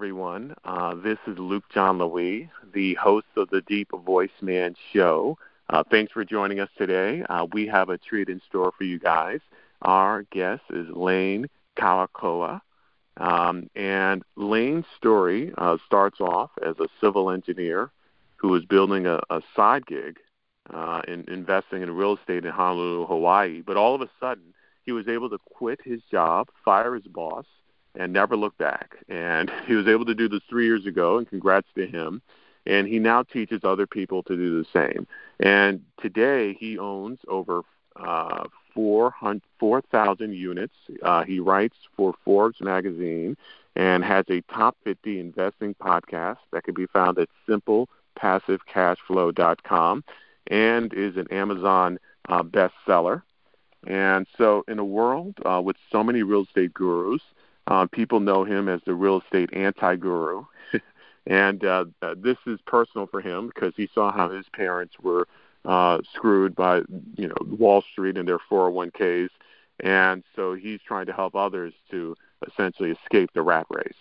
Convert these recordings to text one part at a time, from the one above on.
everyone. Uh, this is Luke John Louis, the host of the Deep Voice Man Show. Uh, thanks for joining us today. Uh, we have a treat in store for you guys. Our guest is Lane Kawaoka. Um, and Lane's story uh, starts off as a civil engineer who was building a, a side gig uh, in investing in real estate in Honolulu, Hawaii. But all of a sudden, he was able to quit his job, fire his boss, and never look back. And he was able to do this three years ago, and congrats to him. And he now teaches other people to do the same. And today he owns over uh, 4,000 units. Uh, he writes for Forbes magazine and has a top 50 investing podcast that can be found at simplepassivecashflow.com and is an Amazon uh, bestseller. And so, in a world uh, with so many real estate gurus, uh, people know him as the real estate anti-guru, and uh, uh, this is personal for him because he saw how his parents were uh, screwed by you know Wall Street and their 401ks, and so he's trying to help others to essentially escape the rat race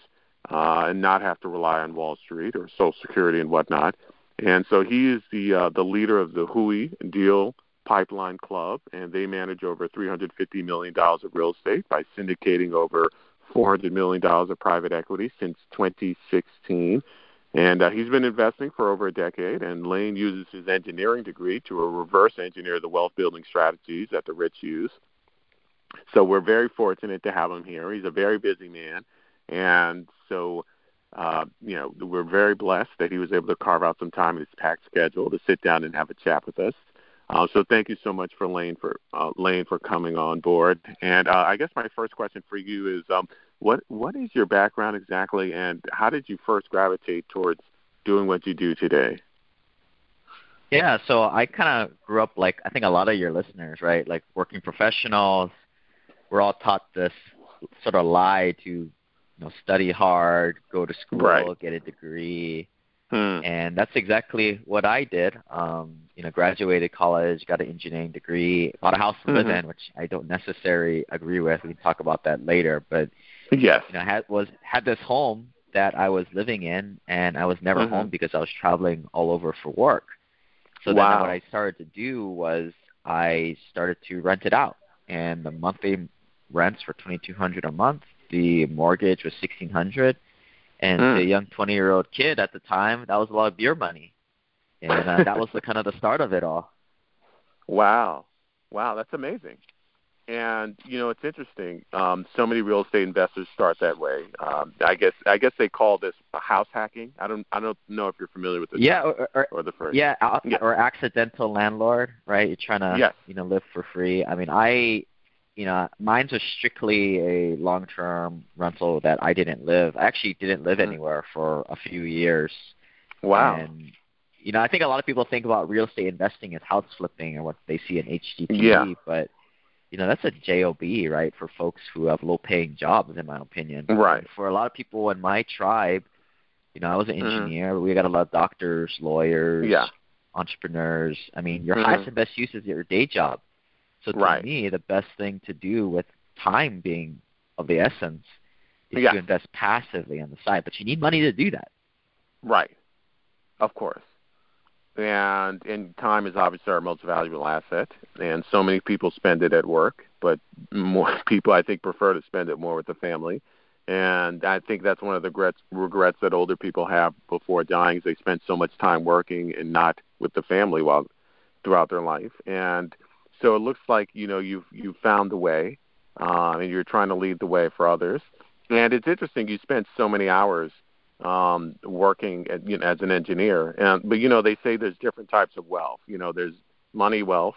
uh, and not have to rely on Wall Street or Social Security and whatnot. And so he is the uh, the leader of the Hui Deal Pipeline Club, and they manage over 350 million dollars of real estate by syndicating over $400 million of private equity since 2016. And uh, he's been investing for over a decade, and Lane uses his engineering degree to reverse engineer the wealth building strategies that the rich use. So we're very fortunate to have him here. He's a very busy man, and so uh, you know we're very blessed that he was able to carve out some time in his packed schedule to sit down and have a chat with us. Uh, so thank you so much for Lane for uh, Lane for coming on board. And uh, I guess my first question for you is, um, what what is your background exactly, and how did you first gravitate towards doing what you do today? Yeah, so I kind of grew up like I think a lot of your listeners, right? Like working professionals. We're all taught this sort of lie to, you know, study hard, go to school, right. get a degree, Hmm. And that's exactly what I did. Um, you know, graduated college, got an engineering degree, bought a house to live mm-hmm. in, which I don't necessarily agree with. We can talk about that later. But yes, you know, had was had this home that I was living in, and I was never mm-hmm. home because I was traveling all over for work. So wow. then what I started to do was I started to rent it out, and the monthly rents were twenty two hundred a month. The mortgage was sixteen hundred and mm. to a young 20 year old kid at the time, that was a lot of beer money. And uh, that was the kind of the start of it all. Wow. Wow, that's amazing. And you know, it's interesting. Um, so many real estate investors start that way. Um, I guess I guess they call this house hacking. I don't I don't know if you're familiar with this. Yeah, or, or, or the first. Yeah, yeah, or accidental landlord, right? You're trying to yes. you know live for free. I mean, I you know, mine's was strictly a long-term rental that I didn't live. I actually didn't live mm-hmm. anywhere for a few years. Wow. And you know, I think a lot of people think about real estate investing as house flipping or what they see in HGTV, yeah. but you know, that's a job, right, for folks who have low-paying jobs, in my opinion. Right. And for a lot of people in my tribe, you know, I was an mm-hmm. engineer. Mm-hmm. We got a lot of doctors, lawyers, yeah. entrepreneurs. I mean, your mm-hmm. highest and best use is your day job. So to right. me, the best thing to do with time being of the essence is yeah. to invest passively on the side. But you need money to do that. Right. Of course. And and time is obviously our most valuable asset, and so many people spend it at work, but more people I think prefer to spend it more with the family. And I think that's one of the regrets, regrets that older people have before dying is they spend so much time working and not with the family while throughout their life. And so it looks like you know you've you've found the way, uh, and you're trying to lead the way for others. And it's interesting you spent so many hours um, working at, you know, as an engineer. And but you know they say there's different types of wealth. You know there's money wealth,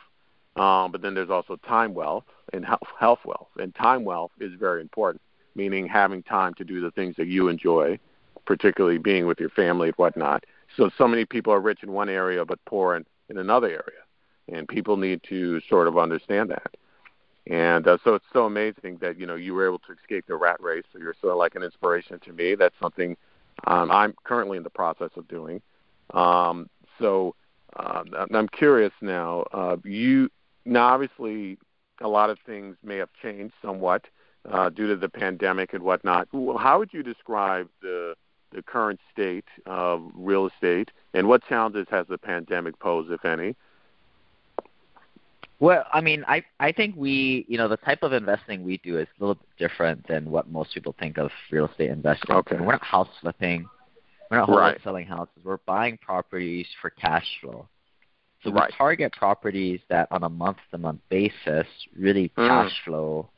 um, but then there's also time wealth and health, health wealth. And time wealth is very important, meaning having time to do the things that you enjoy, particularly being with your family and whatnot. So so many people are rich in one area but poor in, in another area and people need to sort of understand that. And uh, so it's so amazing that you know you were able to escape the rat race. So you're sort of like an inspiration to me. That's something um, I'm currently in the process of doing. Um, so uh, I'm curious now. Uh, you now obviously a lot of things may have changed somewhat uh, due to the pandemic and whatnot. How would you describe the the current state of real estate, and what challenges has the pandemic posed, if any? Well, I mean, I I think we, you know, the type of investing we do is a little bit different than what most people think of real estate investing. Okay. We're not house flipping. We're not right. selling houses. We're buying properties for cash flow. So right. we target properties that on a month-to-month basis really mm. cash flow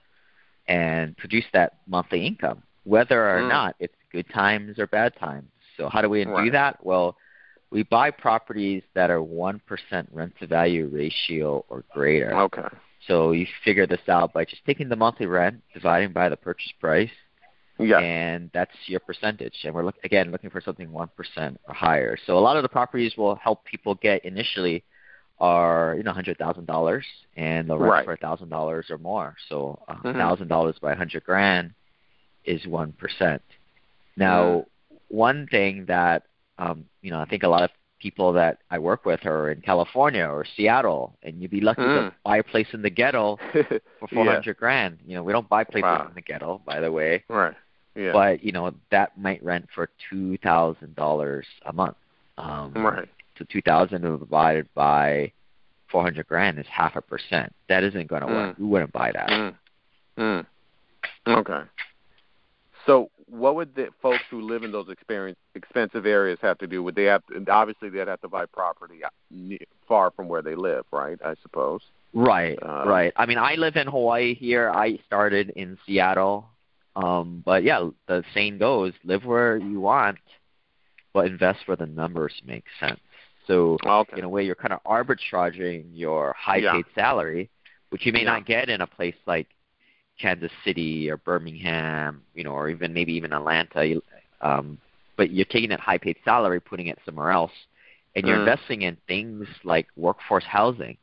and produce that monthly income, whether or mm. not it's good times or bad times. So how do we right. do that? Well, we buy properties that are 1% rent to value ratio or greater. Okay. So you figure this out by just taking the monthly rent, dividing by the purchase price, yeah. and that's your percentage. And we're look, again looking for something 1% or higher. So a lot of the properties will help people get initially are you know hundred thousand dollars and the rent right. for a thousand dollars or more. So a mm-hmm. thousand dollars by a hundred grand is one percent. Now, mm. one thing that um, you know I think a lot of people that I work with are in California or Seattle, and you'd be lucky mm. to buy a place in the ghetto for four hundred yeah. grand. You know, we don't buy places wow. in the ghetto, by the way. Right. Yeah. But you know that might rent for two thousand dollars a month. Um, right. So two thousand divided by four hundred grand is half a percent. That isn't going to mm. work. We wouldn't buy that. Mm. Mm. Okay. So, what would the folks who live in those expensive areas have to do? Would they have to, obviously they'd have to buy property far from where they live, right? I suppose. Right, uh, right. I mean, I live in Hawaii here. I started in Seattle, um, but yeah, the saying goes: live where you want, but invest where the numbers make sense. So okay. in a way, you're kind of arbitraging your high-paid yeah. salary, which you may yeah. not get in a place like Kansas City or Birmingham, you know, or even maybe even Atlanta. Um, but you're taking that high-paid salary, putting it somewhere else, and you're mm. investing in things like workforce housing,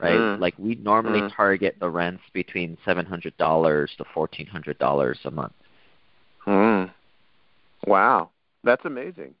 right? Mm. Like we normally mm. target the rents between seven hundred dollars to fourteen hundred dollars a month. Mm. Wow, that's amazing.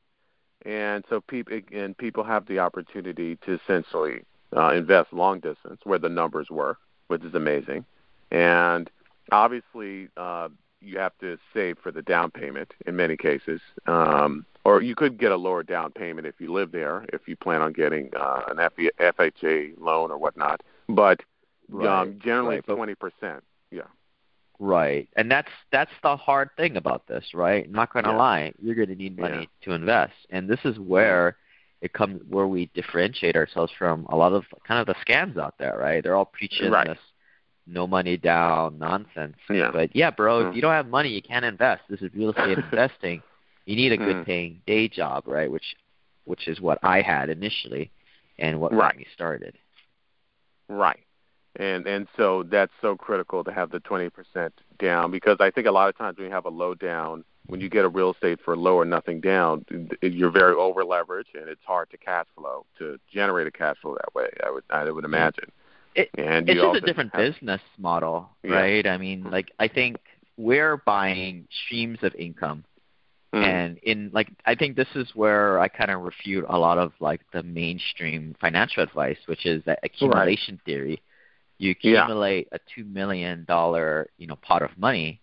And so people and people have the opportunity to essentially uh, invest long distance where the numbers work, which is amazing. And obviously, uh, you have to save for the down payment in many cases, um, or you could get a lower down payment if you live there, if you plan on getting uh, an FHA loan or whatnot. But right. um, generally, right. twenty percent. Yeah. Right, and that's that's the hard thing about this, right? I'm not going to yeah. lie, you're going to need money yeah. to invest, and this is where it comes where we differentiate ourselves from a lot of kind of the scams out there, right? They're all preaching right. this no money down nonsense. Yeah. But yeah, bro, mm. if you don't have money, you can't invest. This is real estate investing. You need a good mm. paying day job, right? Which which is what I had initially and what right. got me started. Right. And and so that's so critical to have the 20% down because I think a lot of times when you have a low down, when you get a real estate for low or nothing down, you're very over leveraged and it's hard to cash flow to generate a cash flow that way. I would I would imagine. It, and it's just a different have, business model, yeah. right? I mean, like I think we're buying streams of income, mm. and in like I think this is where I kind of refute a lot of like the mainstream financial advice, which is that accumulation right. theory. You accumulate yeah. a two million dollar you know pot of money,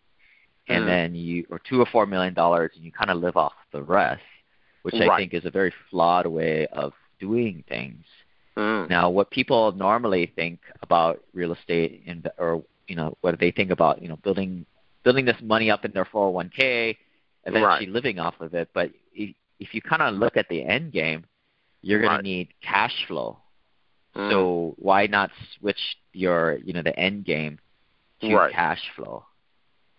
and mm. then you or two or four million dollars, and you kind of live off the rest, which right. I think is a very flawed way of doing things. Mm. Now, what people normally think about real estate, in, or you know, what they think about, you know, building building this money up in their 401k, eventually right. living off of it. But if, if you kind of look at the end game, you're going right. to need cash flow. Mm. So why not switch your, you know, the end game to right. cash flow?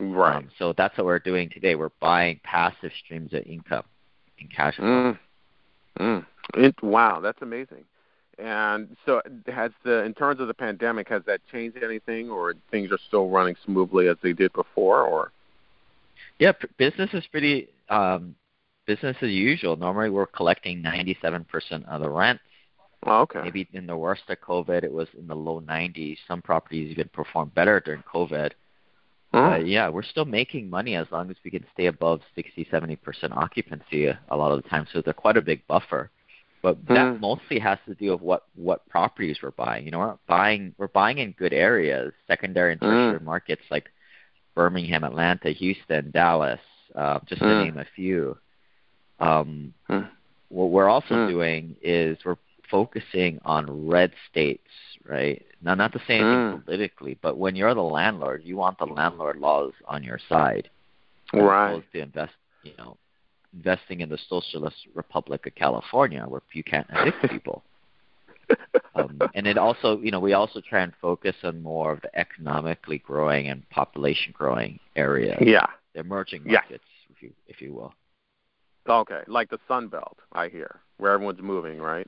Right. Um, so that's what we're doing today. We're buying passive streams of income in cash flow. Mm. Mm. It, wow, that's amazing. And so, has the in terms of the pandemic, has that changed anything, or things are still running smoothly as they did before, or? Yeah, business is pretty um, business as usual. Normally, we're collecting 97% of the rent. Oh, okay. Maybe in the worst of COVID, it was in the low 90s. Some properties even performed better during COVID. Mm. But yeah, we're still making money as long as we can stay above 60, 70% occupancy a lot of the time. So they're quite a big buffer. But that Mm. mostly has to do with what what properties we're buying. You know, we're buying we're buying in good areas, secondary and tertiary Mm. markets like Birmingham, Atlanta, Houston, Dallas, uh, just to Mm. name a few. Um, hmm. What we're also hmm. doing is we're focusing on red states, right? Now, not the same mm. politically, but when you're the landlord, you want the landlord laws on your side, right? As opposed to invest, you know, investing in the Socialist Republic of California, where you can't evict people. um, and it also, you know, we also try and focus on more of the economically growing and population growing areas. Yeah, the emerging markets, yeah. if you if you will. Okay, like the Sun Belt, I hear, where everyone's moving, right?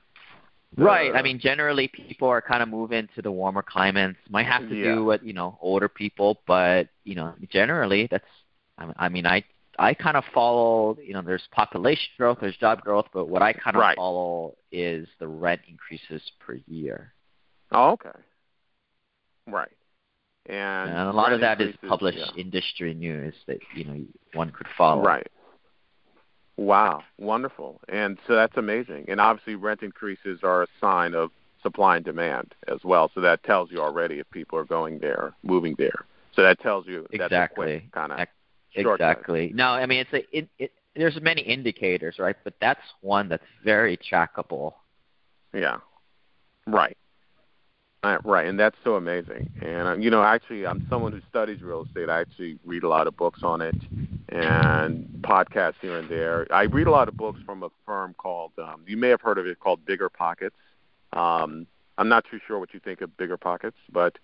Right. I mean, generally people are kind of moving to the warmer climates. Might have to yeah. do with you know older people, but you know generally that's. I mean, I I kind of follow. You know, there's population growth, there's job growth, but what I kind of right. follow is the rent increases per year. Oh, okay. Right. And, and a lot of that is published yeah. industry news that you know one could follow. Right. Wow, wonderful. And so that's amazing. And obviously, rent increases are a sign of supply and demand as well. So that tells you already if people are going there, moving there. So that tells you exactly kind of exactly. No, I mean it's a it, it there's many indicators, right? But that's one that's very trackable. Yeah. Right. Right, and that's so amazing. And uh, you know, actually, I'm someone who studies real estate. I actually read a lot of books on it and podcasts here and there. I read a lot of books from a firm called um, you may have heard of it called Bigger Pockets. Um, I'm not too sure what you think of Bigger Pockets, but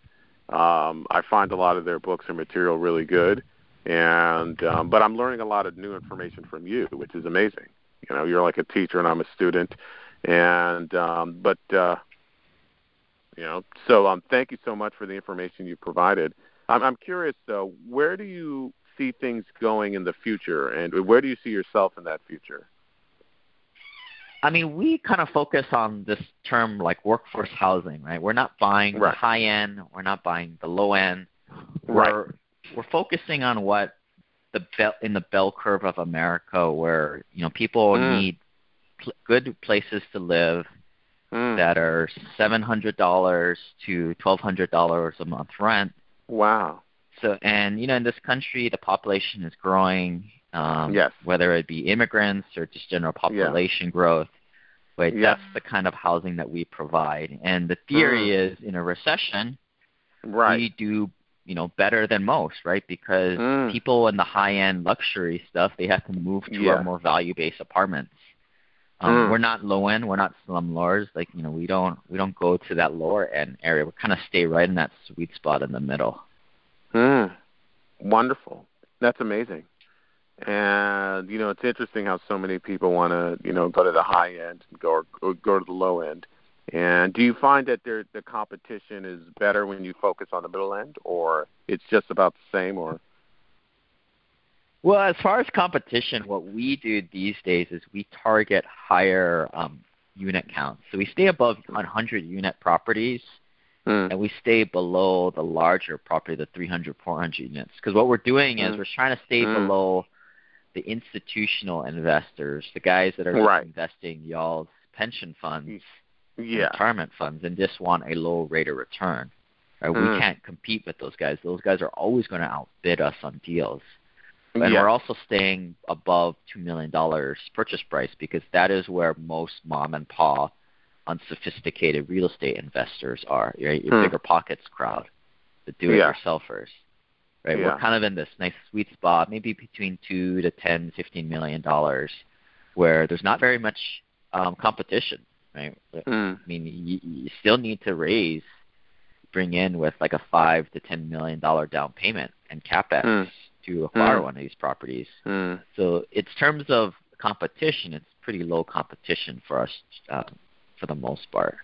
um, I find a lot of their books and material really good. And um, but I'm learning a lot of new information from you, which is amazing. You know, you're like a teacher and I'm a student. And um, but uh, you know, so um, thank you so much for the information you provided. I'm, I'm curious though, where do you see things going in the future, and where do you see yourself in that future? I mean, we kind of focus on this term like workforce housing, right? We're not buying right. the high end, we're not buying the low end. Right. We're focusing on what the bell, in the bell curve of America, where you know people mm. need pl- good places to live mm. that are seven hundred dollars to twelve hundred dollars a month rent. Wow. So and you know in this country the population is growing. Um, yes. Whether it be immigrants or just general population yeah. growth. But yes. that's the kind of housing that we provide. And the theory mm. is in a recession, right. we do you know better than most, right? Because mm. people in the high end luxury stuff they have to move to yeah. our more value based apartments. Um, mm. We're not low end. We're not slumlords. Like you know, we don't we don't go to that lower end area. We kind of stay right in that sweet spot in the middle. Mm. Wonderful. That's amazing. And you know, it's interesting how so many people want to you know go to the high end and go or go to the low end. And do you find that there, the competition is better when you focus on the middle end, or it's just about the same, or well, as far as competition, what we do these days is we target higher um, unit counts. So we stay above 100 unit properties, mm. and we stay below the larger property, the 300, 400 units. Because what we're doing is mm. we're trying to stay mm. below the institutional investors, the guys that are right. investing y'all's pension funds, yeah. retirement funds, and just want a low rate of return. Right? We Mm. can't compete with those guys. Those guys are always going to outbid us on deals and yeah. we're also staying above two million dollars purchase price because that is where most mom and pop unsophisticated real estate investors are right your hmm. bigger pockets crowd the do it yourselfers right yeah. we're kind of in this nice sweet spot maybe between two to ten fifteen million dollars where there's not very much um, competition right mm. i mean you, you still need to raise bring in with like a five to ten million dollar down payment and capex mm to acquire mm. one of these properties. Mm. So, in terms of competition, it's pretty low competition for us uh, for the most part.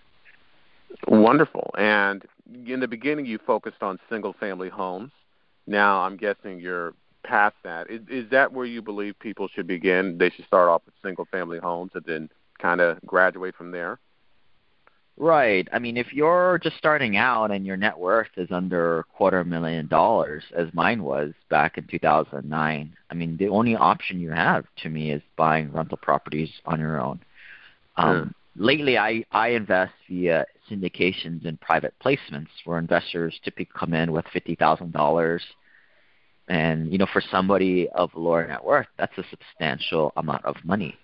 Wonderful. And in the beginning, you focused on single family homes. Now, I'm guessing you're past that. Is, is that where you believe people should begin? They should start off with single family homes and then kind of graduate from there? Right. I mean, if you're just starting out and your net worth is under a quarter million dollars, as mine was back in 2009, I mean, the only option you have to me is buying rental properties on your own. Um, Lately, I, I invest via syndications and private placements where investors typically come in with $50,000. And, you know, for somebody of lower net worth, that's a substantial amount of money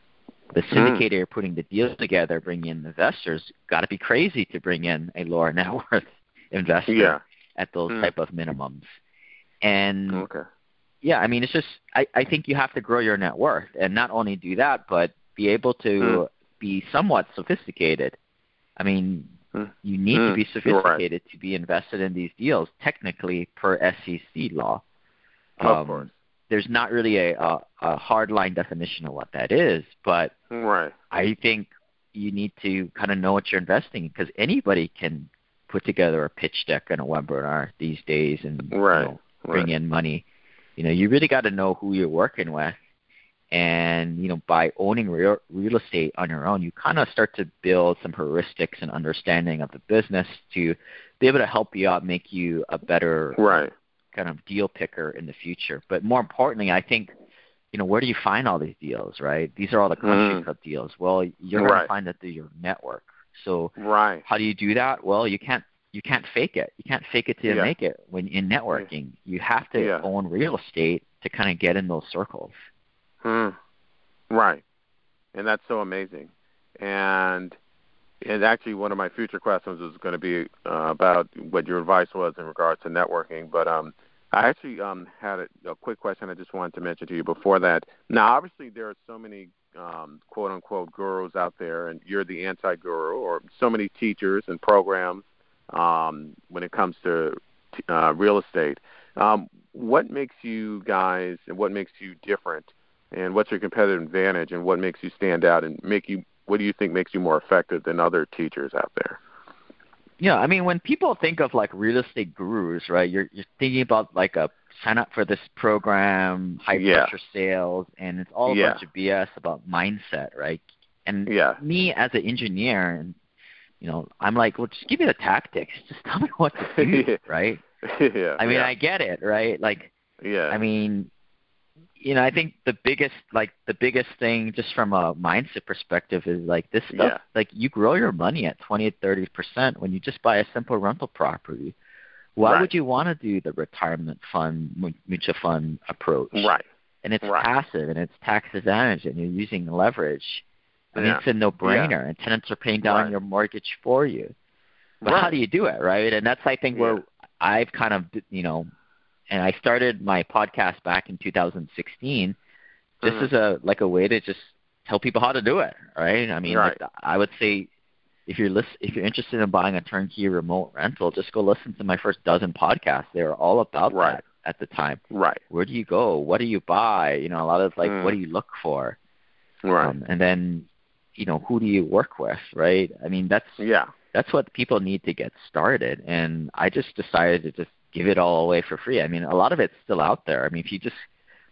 the syndicator mm. putting the deals together, bringing in investors, got to be crazy to bring in a lower net worth investor yeah. at those mm. type of minimums. And okay. yeah, I mean, it's just I, I think you have to grow your net worth, and not only do that, but be able to mm. be somewhat sophisticated. I mean, mm. you need to be sophisticated right. to be invested in these deals, technically per SEC law. Um, course there's not really a, a, a hard line definition of what that is, but right. I think you need to kind of know what you're investing in because anybody can put together a pitch deck and a webinar these days and right. you know, bring right. in money. You know, you really got to know who you're working with, and you know, by owning real real estate on your own, you kind of start to build some heuristics and understanding of the business to be able to help you out, make you a better right kind of deal picker in the future. But more importantly, I think, you know, where do you find all these deals, right? These are all the country mm. club deals. Well, you're right. going to find that through your network. So right. how do you do that? Well, you can't you can't fake it. You can't fake it to yeah. make it when in networking. You have to yeah. own real estate to kind of get in those circles. Hmm. Right. And that's so amazing. And and actually, one of my future questions is going to be uh, about what your advice was in regards to networking. But um, I actually um, had a, a quick question I just wanted to mention to you before that. Now, obviously, there are so many um, quote unquote gurus out there, and you're the anti guru, or so many teachers and programs um, when it comes to uh, real estate. Um, what makes you guys, and what makes you different, and what's your competitive advantage, and what makes you stand out and make you, what do you think makes you more effective than other teachers out there? Yeah, I mean, when people think of like real estate gurus, right? You're you're thinking about like a sign up for this program, high yeah. pressure sales, and it's all a yeah. bunch of BS about mindset, right? And yeah. me as an engineer, and you know, I'm like, well, just give me the tactics. Just tell me what to do, right? yeah. I mean, yeah. I get it, right? Like, yeah. I mean, you know, I think the biggest like the biggest thing just from a mindset perspective is like this stuff yeah. like you grow your money at twenty to thirty percent when you just buy a simple rental property. Why right. would you want to do the retirement fund mutual fund approach? Right. And it's right. passive and it's tax advantage and you're using leverage. I mean yeah. it's a no brainer yeah. and tenants are paying down right. your mortgage for you. But how do you do it, right? And that's I think where I've kind of you know and I started my podcast back in 2016 This mm-hmm. as a like a way to just tell people how to do it, right? I mean, right. like, I would say if you're list, if you're interested in buying a turnkey remote rental, just go listen to my first dozen podcasts. They were all about right. that at the time. Right. Where do you go? What do you buy? You know, a lot of like, mm. what do you look for? Right. Um, and then, you know, who do you work with? Right. I mean, that's yeah. That's what people need to get started. And I just decided to just give it all away for free. I mean, a lot of it's still out there. I mean, if you just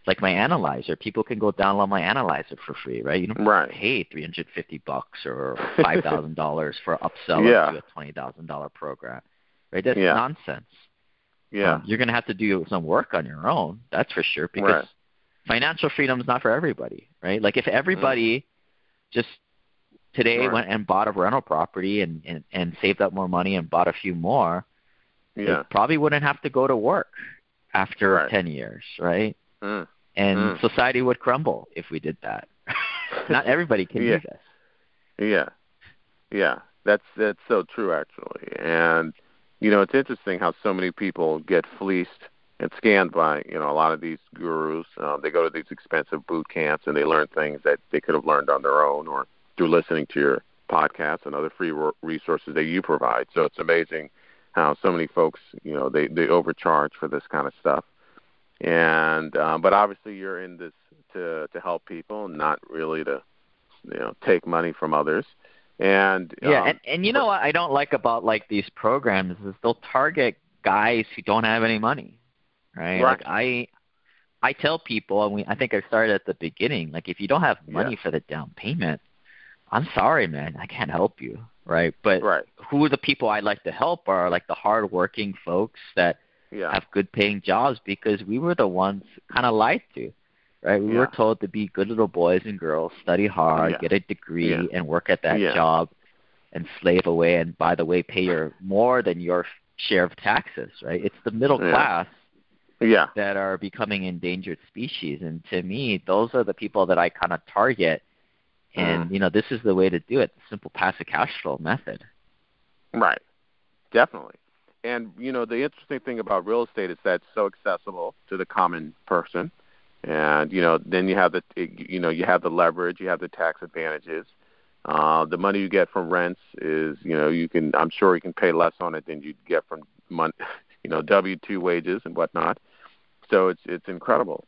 like my analyzer, people can go download my analyzer for free, right? You don't right. pay three hundred fifty bucks or five thousand dollars for upsell yeah. to a twenty thousand dollar program, right? That's yeah. nonsense. Yeah, um, you're going to have to do some work on your own. That's for sure because right. financial freedom is not for everybody, right? Like if everybody mm. just today right. went and bought a rental property and, and and saved up more money and bought a few more, yeah. they probably wouldn't have to go to work after right. 10 years, right? Mm. And mm. society would crumble if we did that. Not everybody can yeah. do this. Yeah. Yeah. That's that's so true actually. And you know, it's interesting how so many people get fleeced and scanned by, you know, a lot of these gurus. Um, they go to these expensive boot camps and they learn things that they could have learned on their own or through listening to your podcasts and other free resources that you provide. So it's amazing how so many folks, you know, they they overcharge for this kind of stuff. And um, but obviously you're in this to to help people, not really to you know take money from others. And yeah, um, and and you know what I don't like about like these programs is they'll target guys who don't have any money, right? Right. Like I I tell people, and we I think I started at the beginning, like if you don't have money yeah. for the down payment, I'm sorry, man, I can't help you, right? But right. who are the people I'd like to help are like the hardworking folks that yeah. have good paying jobs because we were the ones kind of lied to, right? We Yeah. were told to be good little boys and girls, study hard, Yeah. get a degree, and work at that job, and slave away. And by the way, pay your more than your share of taxes, right? It's the middle class Yeah. that are becoming endangered species, and to me, those are the people that I kind of target. And Mm. you know, this is the way to do it, the simple passive cash flow method. Right. Definitely. And you know, the interesting thing about real estate is that it's so accessible to the common person. And you know, then you have the you know you have the leverage, you have the tax advantages. Uh, the money you get from rents is you know you can I'm sure you can pay less on it than you'd get from mon- you know W two wages and whatnot. So it's it's incredible.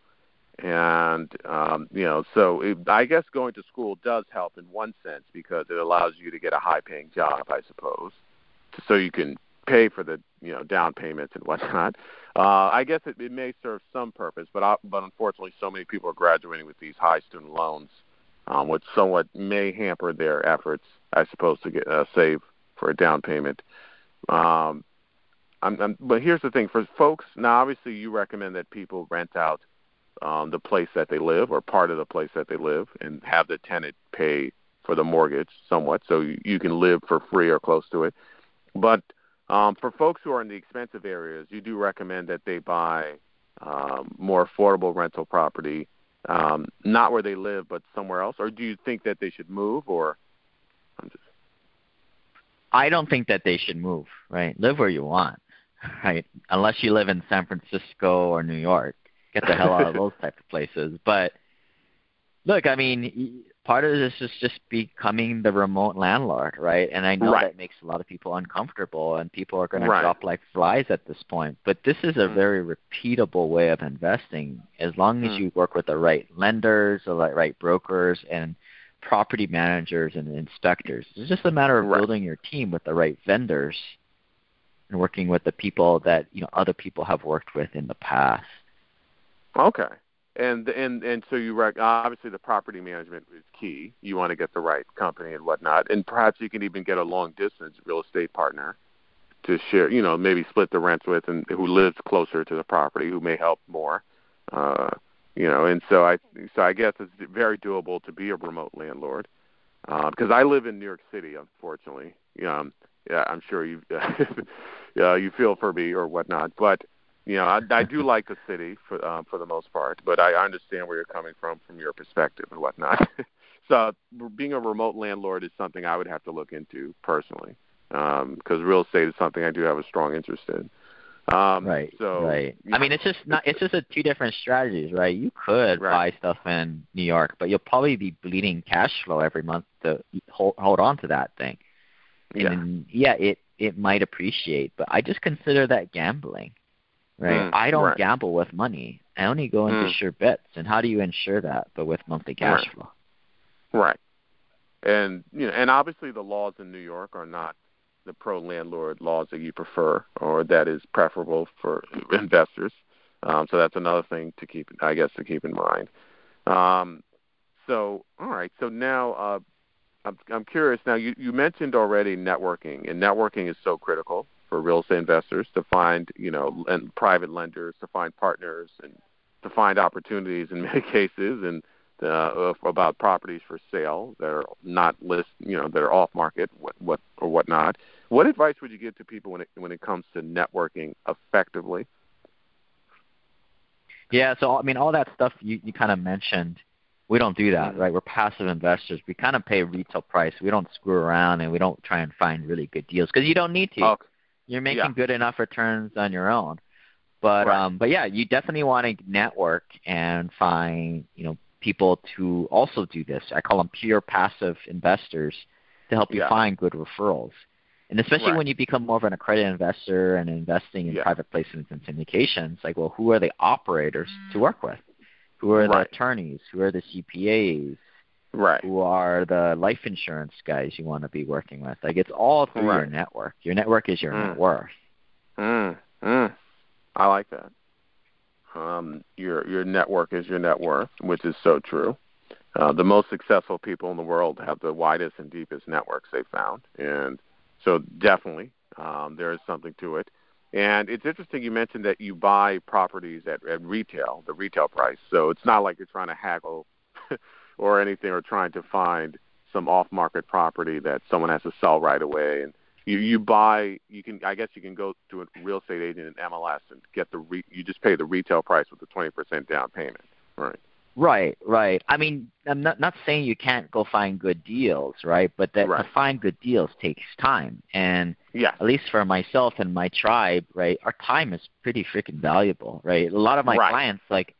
And um, you know, so it, I guess going to school does help in one sense because it allows you to get a high paying job, I suppose so you can pay for the you know down payments and whatnot. Uh, I guess it, it may serve some purpose, but I, but unfortunately, so many people are graduating with these high student loans, um, which somewhat may hamper their efforts, I suppose, to get uh, save for a down payment. Um, I'm, I'm, but here's the thing: for folks, now obviously you recommend that people rent out um, the place that they live or part of the place that they live, and have the tenant pay for the mortgage somewhat, so you, can live for free or close to it. But um, for folks who are in the expensive areas, you do recommend that they buy um, more affordable rental property, um, not where they live, but somewhere else. Or do you think that they should move? Or I'm just I don't think that they should move, right? Live where you want, right? Unless you live in San Francisco or New York. Get the hell out of those type of places. But look, I mean, part of this is just becoming the remote landlord, right? And I know Right. that makes a lot of people uncomfortable and people are going to drop like flies at this point. But this is a Mm. very repeatable way of investing as long as Mm. you work with the right lenders, the right- right brokers and property managers and inspectors. It's just a matter of Right. building your team with the right vendors and working with the people that, you know, other people have worked with in the past. Okay. And and and so you rec- obviously the property management is key. You want to get the right company and whatnot, and perhaps you can even get a long distance real estate partner to share. You know, maybe split the rents with, and who lives closer to the property, who may help more. Uh, you know, and so I so I guess it's very doable to be a remote landlord uh, because I live in New York City, unfortunately. Um, yeah, I'm sure you uh, you feel for me or whatnot, but you know, I, I do like the city for um, for the most part, but I understand where you're coming from from your perspective and whatnot. so, being a remote landlord is something I would have to look into personally, because real estate is something I do have a strong interest in. Um, right. So, right. you I mean, it's just not. It's just a two different strategies, right? You could Right. buy stuff in New York, but you'll probably be bleeding cash flow every month to hold, hold on to that thing. yeah, And yeah, it it might appreciate, but I just consider that gambling, right? Mm, I don't right. gamble with money. I only go into Mm. sure bets. And how do you ensure that? But with monthly cash Right. flow. right. And you know, and obviously the laws in New York are not the pro landlord laws that you prefer or that is preferable for investors. Um, so that's another thing to keep, I guess, to keep in mind. Um, so, all right. So now, uh, I'm, I'm curious. Now, you, you mentioned already networking, and networking is so critical for real estate investors to find, you know, and private lenders to find partners and to find opportunities in many cases, and uh, about properties for sale that are not list, you know, that are off market, what, what or whatnot. What advice would you give to people when it when it comes to networking effectively? Yeah, so I mean, all that stuff you, you kind of mentioned, we don't do that, Mhm. right? We're passive investors. We kind of pay retail price. We don't screw around, and we don't try and find really good deals because you don't need to. Oh, You're making yeah. good enough returns on your own. But Right. um, but yeah, you definitely want to network and find you know people to also do this. I call them pure passive investors to help you Yeah. find good referrals. And especially Right. when you become more of an accredited investor and investing in Yeah. private placements and syndications, like, well, who are the operators to work with? Who are the attorneys? Who are the CPAs? Right. Who are the life insurance guys you want to be working with? Like, it's all through your network. Your network is your Mm. net worth. Mm, mm. I like that. Um, your your network is your net worth, which is so true. Uh, the most successful people in the world have the widest and deepest networks they've found, and so definitely um, there is something to it. And it's interesting you mentioned that you buy properties at, at retail, the retail price. So it's not like you're trying to haggle or anything, or trying to find some off-market property that someone has to sell right away. And you you buy you can I guess you can go to a real estate agent in MLS and get the re, you just pay the retail price with the twenty percent down payment, right? Right, right. I mean, I'm not not saying you can't go find good deals, right? But that Right. to find good deals takes time, and yeah. at least for myself and my tribe, right, our time is pretty freaking valuable, right? A lot of my Right. clients, like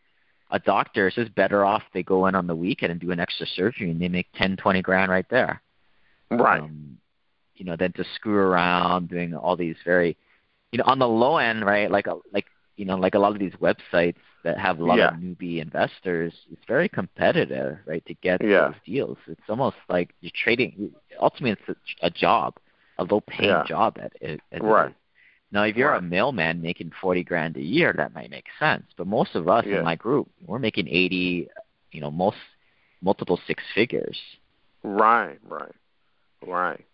a doctor, is just better off they go in on the weekend and do an extra surgery, and they make ten, twenty grand right there. Right. Um, you know, than to screw around doing all these very, you know, on the low end, right? Like a like you know, like a lot of these websites that have a lot Yeah. of newbie investors, it's very competitive, right? To get Yeah. those deals, it's almost like you're trading. Ultimately, it's a, a job, a low-paying Yeah. job at it. at Right. it. Now, if you're a mailman making forty grand a year, that might make sense. But most of us Yeah. in my group, we're making eighty, you know, most multiple six figures. Right, right, right.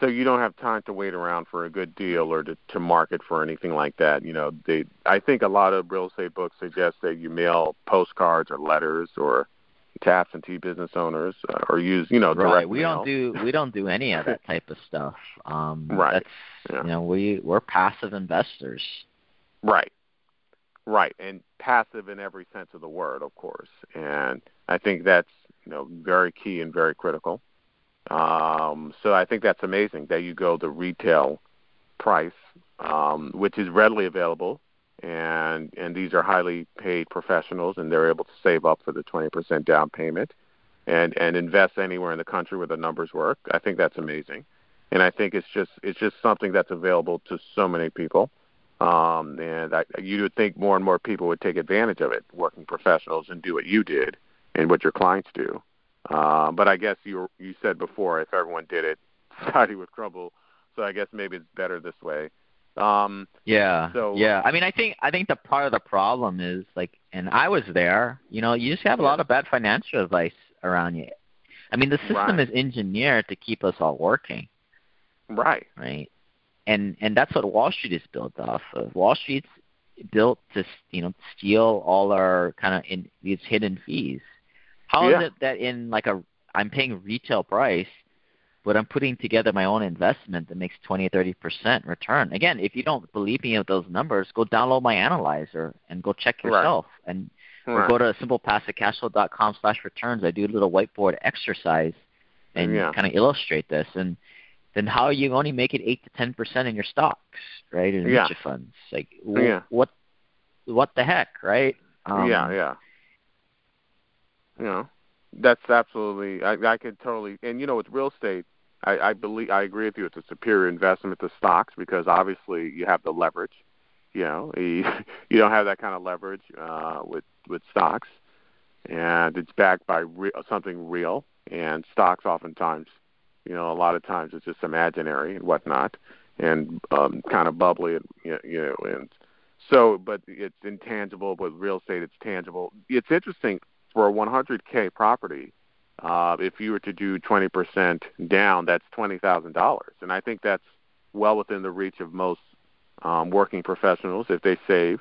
So you don't have time to wait around for a good deal or to, to market for anything like that. You know, they. I think a lot of real estate books suggest that you mail postcards or letters or to absentee business owners uh, or use, you know, direct Right. We mail. don't do we don't do any of that type of stuff. Um Right. that's Yeah. you know, we we're passive investors. Right. Right. And passive in every sense of the word, of course. And I think that's, you know, very key and very critical. Um, so I think that's amazing that you go the retail price, um, which is readily available and and these are highly paid professionals and they're able to save up for the twenty percent down payment and, and invest anywhere in the country where the numbers work. I think that's amazing. And I think it's just it's just something that's available to so many people. Um, and I, you would think more and more people would take advantage of it, working professionals, and do what you did and what your clients do. Uh, but I guess you you said before, if everyone did it, society would crumble. So I guess maybe it's better this way. Um, Yeah. So- yeah. I mean I think I think the part of the problem is like and I was there, you know, you just have a lot of bad financial advice around you. I mean the system Right. is engineered to keep us all working, right. right? And and that's what Wall Street is built off of. Wall Street's built to you know steal all our kind of in these hidden fees. How is Yeah. it that in like a I'm paying retail price, but I'm putting together my own investment that makes 20 or 30 percent return? Again, if you don't believe me of those numbers, go download my analyzer and go check Right. yourself. And or Right. go to simplepassivecashflow.com slash returns. I do a little whiteboard exercise and Yeah. kind of illustrate this. And then how are you only make it eight to ten percent in your stocks, right? In Yeah. mutual funds, like w- Yeah. what, what the heck, right? Um, yeah, yeah. You know, that's absolutely. I, I could totally. And you know, with real estate, I, I believe I agree with you. It's a superior investment to stocks because obviously you have the leverage. You know, you, you don't have that kind of leverage uh, with with stocks, and it's backed by re- something real. And stocks, oftentimes, you know, a lot of times it's just imaginary and whatnot, and um, kind of bubbly, and you know, and so, but it's intangible. With real estate, it's tangible. It's interesting for a 100k property. Uh, if you were to do 20% down, that's twenty thousand dollars, and I think that's well within the reach of most um, working professionals if they save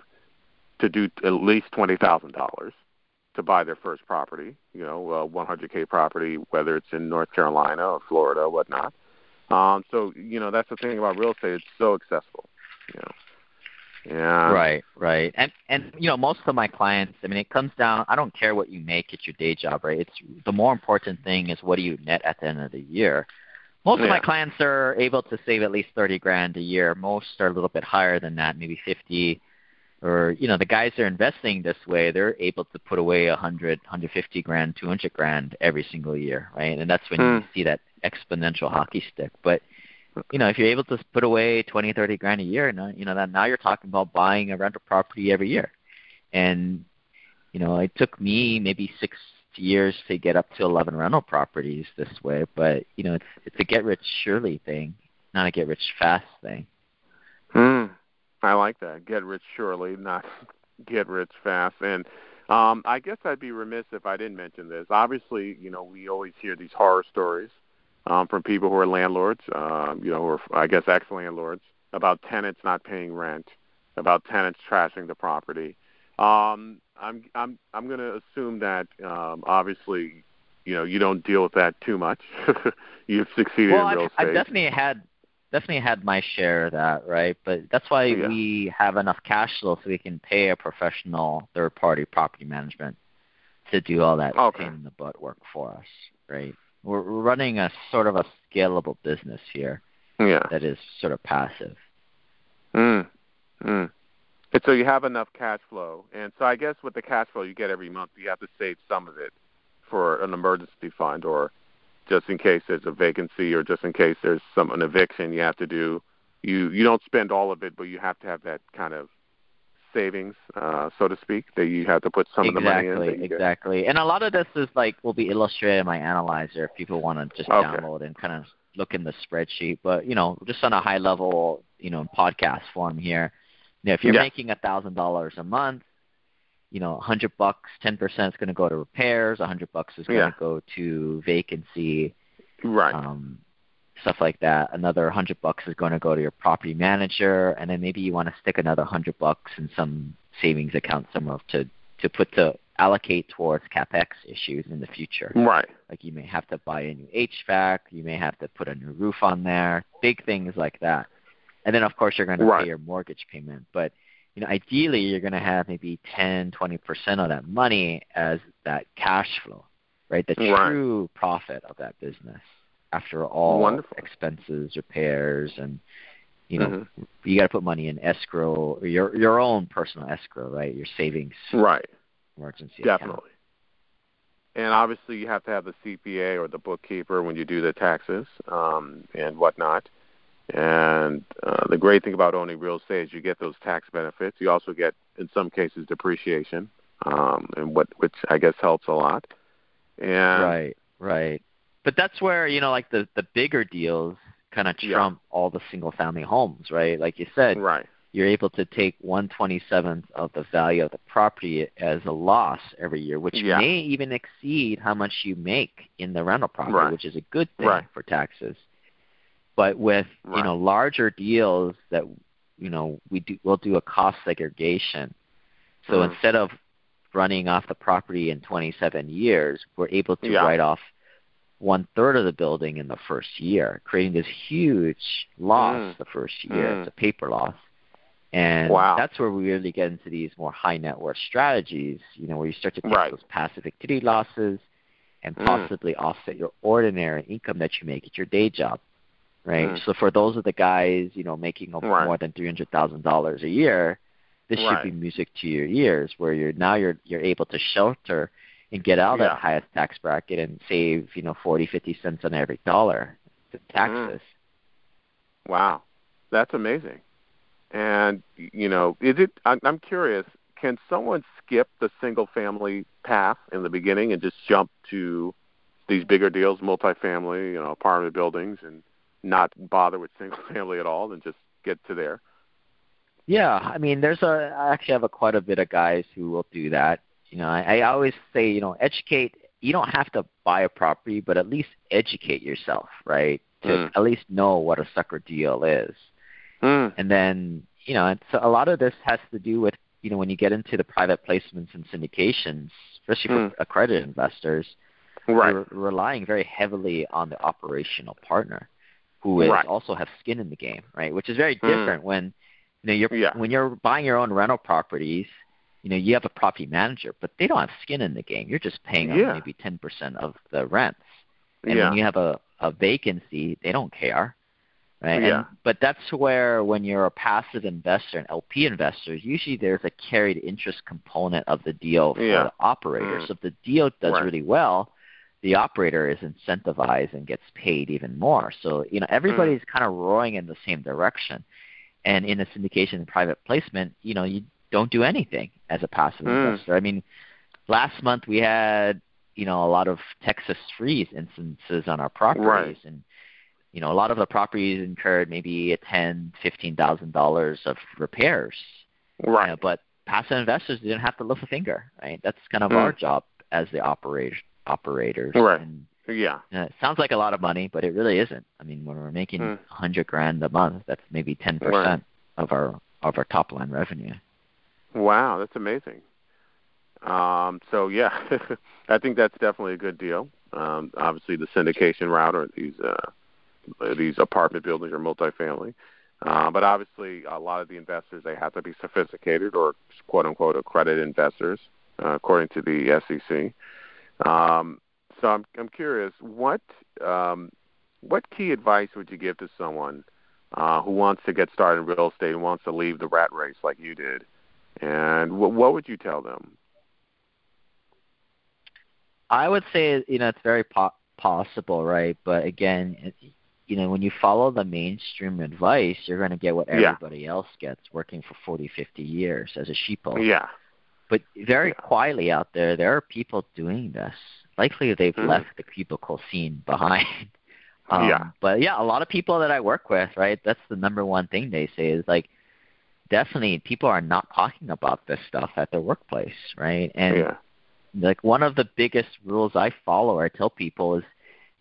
to do at least twenty thousand dollars to buy their first property. You know, a 100k property, whether it's in North Carolina or Florida or whatnot. Um, so you know, that's the thing about real estate; it's so accessible. You know. Yeah. Right, right. And and you know, most of my clients, I mean, it comes down. I don't care what you make at your day job, right? It's the more important thing is what do you net at the end of the year. Most of my clients are able to save at least thirty grand a year. Most are a little bit higher than that, maybe fifty. Or you know, the guys that are investing this way, they're able to put away a hundred, hundred fifty grand, two hundred grand every single year, right? And that's when you Hmm. see that exponential hockey stick. But you know, if you're able to put away twenty, thirty grand a year, now, you know, that now you're talking about buying a rental property every year. And, you know, it took me maybe six years to get up to 11 rental properties this way, but, you know, it's, it's a get rich surely thing, not a get rich fast thing. Hmm. I like that. Get rich surely, not get rich fast. And um, I guess I'd be remiss if I didn't mention this. Obviously, you know, we always hear these horror stories um, from people who are landlords, um, you know, who are, I guess, ex-landlords, about tenants not paying rent, about tenants trashing the property. Um, I'm I'm I'm going to assume that um, obviously, you know, you don't deal with that too much. You've succeeded well, in real I've, estate. I've definitely had definitely had my share of that, right? But that's why Yeah. we have enough cash flow so we can pay a professional third party property management to do all that Okay. pain in the butt work for us, right? We're, running a sort of a scalable business here Yeah. that is sort of passive. Mm. Mm. And so you have enough cash flow, and so I guess with the cash flow you get every month, you have to save some of it for an emergency fund, or just in case there's a vacancy, or just in case there's some an eviction you have to do. You you don't spend all of it, but you have to have that kind of savings, uh, so to speak, that you have to put some of the money in. exactly, get. exactly. And a lot of this is like will be illustrated in my analyzer if people want to just Okay. download and kind of look in the spreadsheet. But you know, just on a high level, you know, in podcast form here. You know, if you're Yeah. making a thousand dollars a month, you know, a hundred bucks, ten percent is going to go to repairs. A hundred bucks is going Yeah. to go to vacancy, Right. um, stuff like that. Another hundred bucks is going to go to your property manager, and then maybe you want to stick another hundred bucks in some savings account somewhere to to put to allocate towards capex issues in the future. right. Like you may have to buy a new HVAC, you may have to put a new roof on there, big things like that. And then of course you're going to Right. pay your mortgage payment, but you know ideally you're going to have maybe 10, 20% of that money as that cash flow, right? The Right. true profit of that business after all Wonderful. expenses, repairs and you know, Mhm. you got to put money in escrow, or your your own personal escrow, right? Your savings Right. emergency account. Definitely. And obviously, you have to have the CPA or the bookkeeper when you do the taxes um, and whatnot. And uh, the great thing about owning real estate is you get those tax benefits. You also get, in some cases, depreciation, um, and what which I guess helps a lot. And Right, right. But that's where you know, like the the bigger deals kind of Yeah. trump all the single family homes, right? Like you said, right, you're able to take one twenty seventh of the value of the property as a loss every year, which Yeah. may even exceed how much you make in the rental property, Right. which is a good thing Right. for taxes. But with you know larger deals that you know we do we'll do a cost segregation. So Mhm. instead of running off the property in 27 years, we're able to Yeah. write off one third of the building in the first year, creating this huge loss Mm. the first year. Mm. It's a paper loss. And Wow. that's where we really get into these more high net worth strategies, you know, where you start to take Right. those passive activity losses and Mm. possibly offset your ordinary income that you make at your day job. Right. Mm. So for those of the guys, you know, making over Right. more than three hundred thousand dollars a year, this should be music to your ears where you're now you're you're able to shelter and get out of Yeah. that highest tax bracket and save, you know, forty, fifty cents on every dollar to mm. taxes. wow, that's amazing. And you know, is it? I'm, I'm curious. Can someone skip the single family path in the beginning and just jump to these bigger deals, multifamily, you know, apartment buildings, and not bother with single family at all, and just get to there? Yeah, I mean, there's a. I actually have a quite a bit of guys who will do that. You know, I, I always say, you know, educate. You don't have to buy a property, but at least educate yourself, right? To Mm. at least know what a sucker deal is, Mm. and then you know, it's a lot of this has to do with you know when you get into the private placements and syndications, especially for Mm. accredited investors, Right. you're relying very heavily on the operational partner who is Right. also have skin in the game, right? Which is very Mm. different when you know you're Yeah. when you're buying your own rental properties, you know, you have a property manager, but they don't have skin in the game. You're just paying them maybe ten percent of the rents. And yeah. when you have a, a vacancy, they don't care. Right? Yeah. And, but that's where when you're a passive investor, and LP investor, usually there's a carried interest component of the deal for Yeah. the operator. Mm. So if the deal does Right. really well, the operator is incentivized and gets paid even more. So, you know, everybody's Mm. kind of rowing in the same direction. And in a syndication and private placement, you know, you don't do anything as a passive Mm. investor. I mean, last month we had, you know, a lot of Texas freeze instances on our properties Right. and you know, a lot of the properties incurred maybe a ten, fifteen thousand dollars of repairs. right. You know, but passive investors didn't have to lift a finger, right? That's kind of Mm. our job as the operator operators. Right. And yeah. it sounds like a lot of money, but it really isn't. I mean, when we're making a Mm. hundred grand a month, that's maybe ten percent of our of our top line revenue. Wow, that's amazing. Um, so yeah, I think that's definitely a good deal. Um, obviously, the syndication route or these uh, these apartment buildings or multifamily, uh, but obviously, a lot of the investors they have to be sophisticated or quote unquote accredited investors. uh, according to the SEC. Um, so I'm I'm curious, what um, what key advice would you give to someone uh, who wants to get started in real estate and wants to leave the rat race like you did? And what, what would you tell them? I would say you know it's very po- possible, right? But again, it, you know when you follow the mainstream advice, you're going to get what everybody yeah. else gets, working for 40, 50 years as a sheeple. Yeah. But very yeah. quietly out there, there are people doing this. Likely they've mm. left the cubicle scene behind. um, yeah. But yeah, a lot of people that I work with, right? That's the number one thing they say is like, definitely people are not talking about this stuff at their workplace, right? And yeah like one of the biggest rules I follow or I tell people is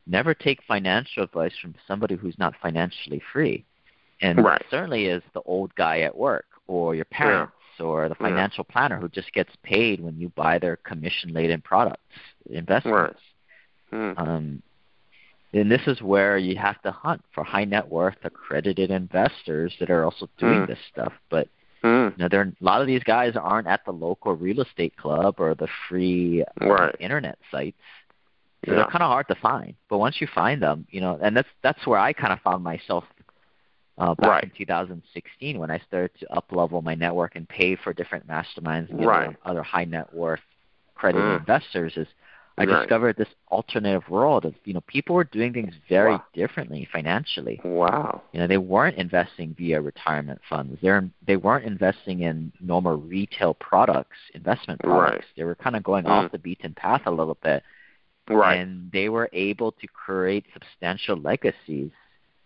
never take financial advice from somebody who's not financially free. And right. certainly is the old guy at work or your parents yeah. or the financial yeah. planner who just gets paid when you buy their commission laden products, investments. Right. Hmm. Um, and this is where you have to hunt for high net worth accredited investors that are also doing hmm. this stuff. But Mm. You know, there a lot of these guys aren't at the local real estate club or the free uh, internet sites. So yeah. they're kind of hard to find. But once you find them, you know, and that's that's where I kind of found myself uh, back right. in 2016 when I started to up level my network and pay for different masterminds and right. other high net worth accredited mm. investors. Is I right. discovered this alternative world of you know people were doing things very wow. differently financially. Wow. You know they weren't investing via retirement funds. They're they weren't investing in normal retail products, investment products. Right. They were kind of going mm. off the beaten path a little bit. Right. And they were able to create substantial legacies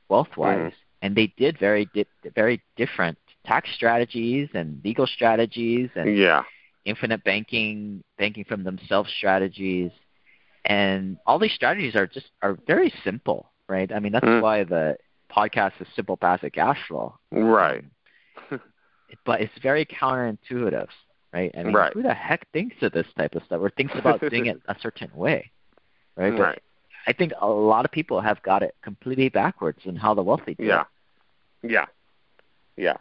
wealth wise. Mm. And they did very di- very different tax strategies and legal strategies and yeah infinite banking, banking from themselves strategies, and all these strategies are just are very simple, right? I mean, that's mm. why the podcast is Simple Passive Cash Flow. Right. but it's very counterintuitive, right? I mean, right. who the heck thinks of this type of stuff or thinks about doing it a certain way, right? But right. I think a lot of people have got it completely backwards in how the wealthy do yeah. it. Yeah. Yeah.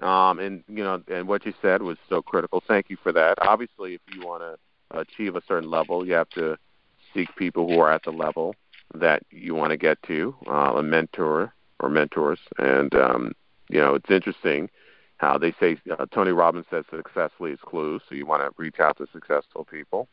Um, and you know, and what you said was so critical. Thank you for that. Obviously, if you want to achieve a certain level, you have to seek people who are at the level that you want to get to, uh, a mentor or mentors. And um, you know, it's interesting how they say uh, Tony Robbins says success leaves clues. So you want to reach out to successful people.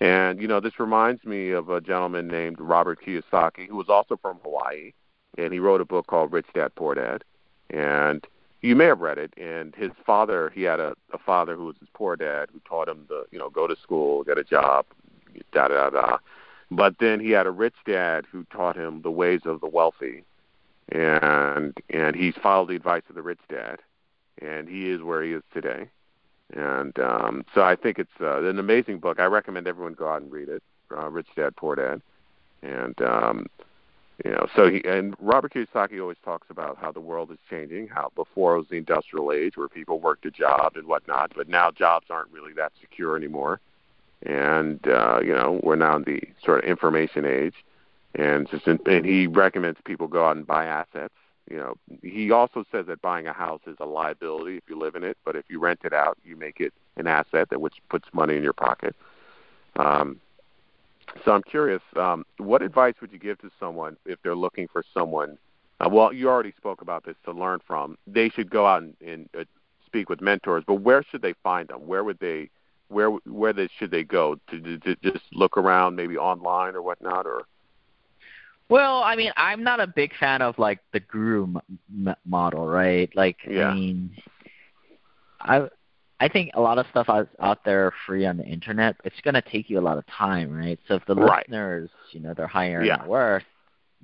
And you know, this reminds me of a gentleman named Robert Kiyosaki, who was also from Hawaii, and he wrote a book called Rich Dad Poor Dad. And you may have read it. And his father, he had a, a father who was his poor dad, who taught him to, you know, go to school, get a job, da da da. But then he had a rich dad who taught him the ways of the wealthy, and and he's followed the advice of the rich dad, and he is where he is today. And um, so I think it's uh, an amazing book. I recommend everyone go out and read it, uh, Rich Dad Poor Dad. And um, you know, so he and Robert Kiyosaki always talks about how the world is changing. How before it was the industrial age where people worked a job and whatnot, but now jobs aren't really that secure anymore. And uh, you know, we're now in the sort of information age, and just and he recommends people go out and buy assets. You know, he also says that buying a house is a liability if you live in it, but if you rent it out, you make it an asset that which puts money in your pocket. Um, so I'm curious, um, what advice would you give to someone if they're looking for someone? Uh, well, you already spoke about this to learn from. They should go out and, and uh, speak with mentors, but where should they find them? Where would they, where where they, should they go to, to, to just look around, maybe online or whatnot, or? Well, I mean, I'm not a big fan of like the guru m- model, right? Like, yeah. I mean, I I think a lot of stuff out, out there free on the internet. It's going to take you a lot of time, right? So if the right. listeners, you know, they're higher yeah. net worth,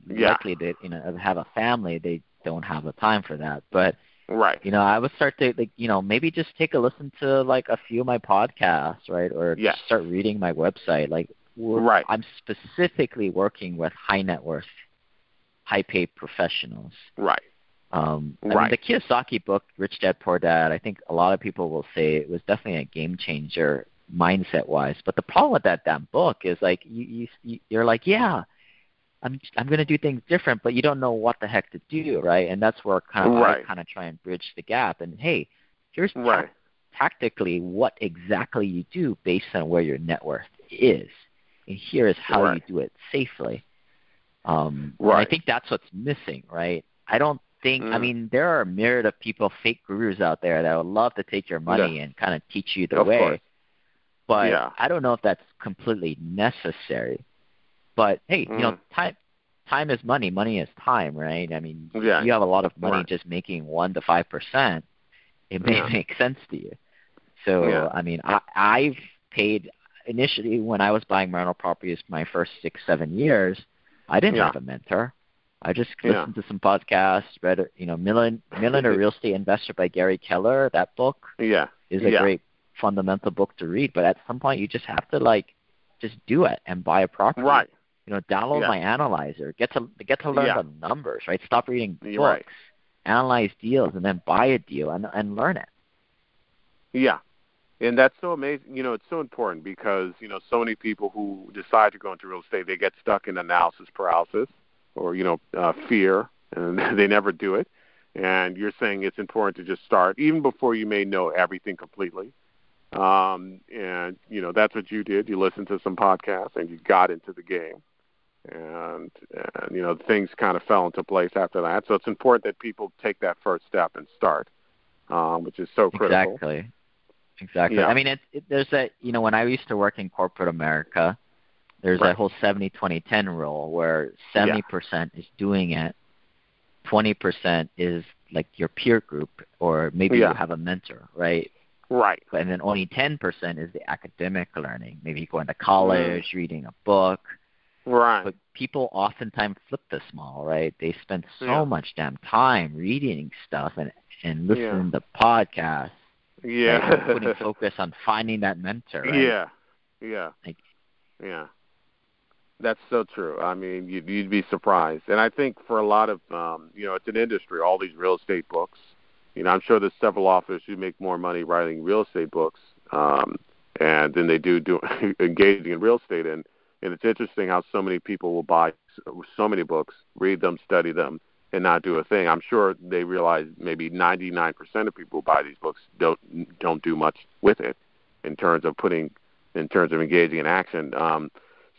yeah. likely they, you know, have a family, they don't have the time for that. But right, you know, I would start to like, you know, maybe just take a listen to like a few of my podcasts, right, or yeah. just start reading my website. Like, right, I'm specifically working with high net worth, high paid professionals. right. Um, I mean, the Kiyosaki book, Rich Dad Poor Dad, I think a lot of people will say it was definitely a game changer mindset wise. But the problem with that damn book is like you, you you're like, yeah, I'm I'm going to do things different, but you don't know what the heck to do, right? And that's where kind of right. I kind of try and bridge the gap. And hey, here's right. tactically what exactly you do based on where your net worth is. And here is how right. you do it safely. Um, right. I think that's what's missing, right? I don't think, mm. I mean, there are a myriad of people, fake gurus out there that would love to take your money yeah. and kind of teach you the of way. Course. But yeah. I don't know if that's completely necessary. But hey, mm. you know, time time is money. Money is time, right? I mean, yeah. you have a lot of money right. just making one to five percent. It may yeah. make sense to you. So. I mean, I, I've paid initially when I was buying rental properties my first six seven years. I didn't have a mentor. I just Yeah. listened to some podcasts, read, you know, Million, Millionaire Real Estate Investor by Gary Keller. That book Yeah. is a Yeah. great fundamental book to read. But at some point, you just have to like just do it and buy a property. Right. You know, download Yeah. my analyzer. Get to get to learn Yeah. the numbers. Right. Stop reading books. Right. Analyze deals and then buy a deal and and learn it. Yeah. And that's so amazing. You know, it's so important because, you know, so many people who decide to go into real estate, they get stuck in analysis paralysis or, you know, uh, fear, and they never do it. And you're saying it's important to just start, even before you may know everything completely. Um, and, you know, that's what you did. You listened to some podcasts and you got into the game. And, and you know, things kind of fell into place after that. So it's important that people take that first step and start, um, which is so critical. Exactly. Exactly. Yeah. I mean, it, it, there's a You know, when I used to work in corporate America, there's Right. that whole 70-20-10 rule where 70% is doing it, 20% is like your peer group, or maybe Yeah. you have a mentor, right? Right. And then only 10% is the academic learning. Maybe going to college, mm. reading a book. Right. But people oftentimes flip the small, right? They spend so Yeah. much damn time reading stuff and and Yeah. listening to podcasts Yeah. right, putting focus on finding that mentor. Right? Yeah. Yeah. Like- yeah. That's so true. I mean, you'd, you'd be surprised. And I think for a lot of, um, you know, it's an industry, all these real estate books. You know, I'm sure there's several authors who make more money writing real estate books um, and than they do, do engaging in real estate. And, and it's interesting how so many people will buy so, many books, read them, study them, and not do a thing. I'm sure they realize maybe 99% of people who buy these books don't don't do much with it in terms of putting in terms of engaging in action. Um,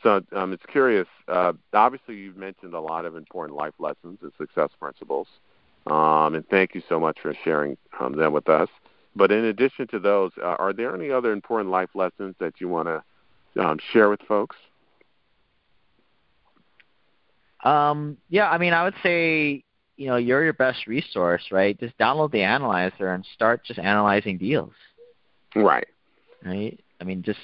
so um, it's curious. Uh, obviously, you've mentioned a lot of important life lessons and success principles, um, and thank you so much for sharing um, them with us. But in addition to those, uh, are there any other important life lessons that you want to um, share with folks? Um, yeah, I mean, I would say, you know, you're your best resource, right? Just download the analyzer and start just analyzing deals, Right. right? I mean, just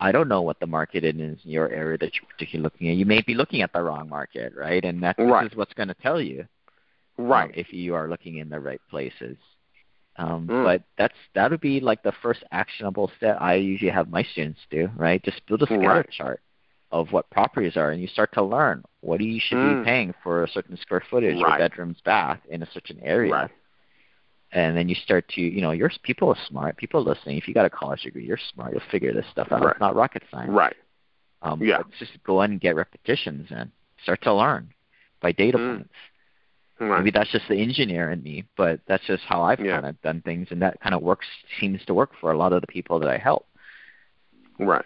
I don't know what the market is in your area that you're particularly looking at. You may be looking at the wrong market, right? And that Right. is what's going to tell you, um, Right. if you are looking in the right places. Um, Mm. But that's that would be like the first actionable step I usually have my students do, right? Just build a scatter Right. chart of what properties are, and you start to learn what you should Mm. be paying for a certain square footage or Right. bedrooms, bath in a certain area. Right. And then you start to, you know, your people are smart. People are listening. If you got a college degree, you're smart. You'll figure this stuff out. Right. It's not rocket science. Right. Um, Yeah. Just go in and get repetitions and start to learn by data Mm. points. Right. Maybe that's just the engineer in me, but that's just how I've Yeah. kind of done things, and that kind of works seems to work for a lot of the people that I help. Right.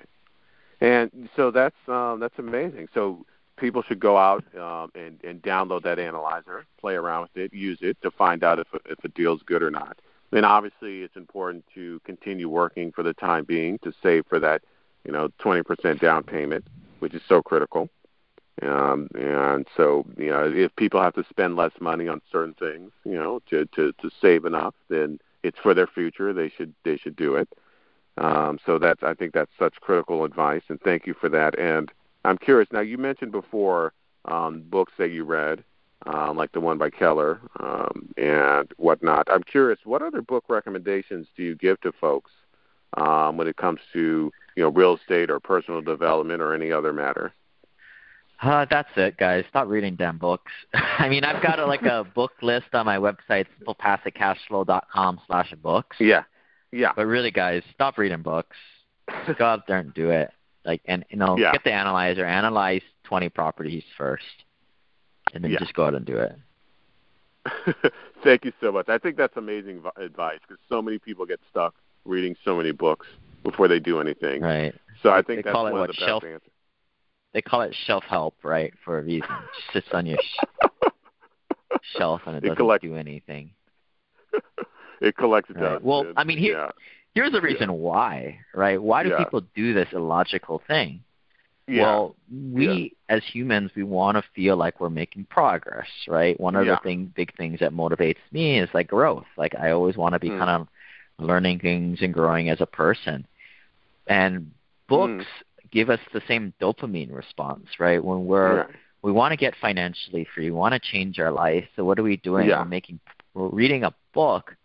And so that's um, that's amazing. So people should go out um, and, and download that analyzer, play around with it, use it to find out if if a deal's good or not. Then obviously it's important to continue working for the time being to save for that, you know, 20% down payment, which is so critical. Um, and so, you know, if people have to spend less money on certain things, you know, to, to, to save enough, then it's for their future. They should they should do it. Um, so that's I think that's such critical advice, and thank you for that. And I'm curious. Now you mentioned before um, books that you read, uh, like the one by Keller um, and whatnot. I'm curious, what other book recommendations do you give to folks um, when it comes to you know real estate or personal development or any other matter? Uh, that's it, guys. Stop reading damn books. I mean, I've got a, like a book list on my website, simplepassivecashflow.com slash books. Yeah, yeah, But really, guys, stop reading books. Go out there and do it. Like, and you know, Yeah. get the analyzer, analyze 20 properties first, and then Yeah. just go out and do it. Thank you so much. I think that's amazing advice because so many people get stuck reading so many books before they do anything. Right. So I think they that's call it one what of the shelf. best answers. They call it shelf help, right? For a reason. It just sits on your sh- shelf and it, It doesn't collect- do anything. it collects Right. dust. Well, and- I mean, here- yeah. Here's the reason why, right? Why do Yeah. people do this illogical thing? yeah. Well, we as humans, we want to feel like we're making progress, right? One of Yeah. the thing, big things that motivates me is like growth. Like I always want to be Mm. kind of learning things and growing as a person. And books give us the same dopamine response, right? When we're yeah. we want to get financially free, we want to change our life. So what are we doing? Yeah. We're making we're reading a book,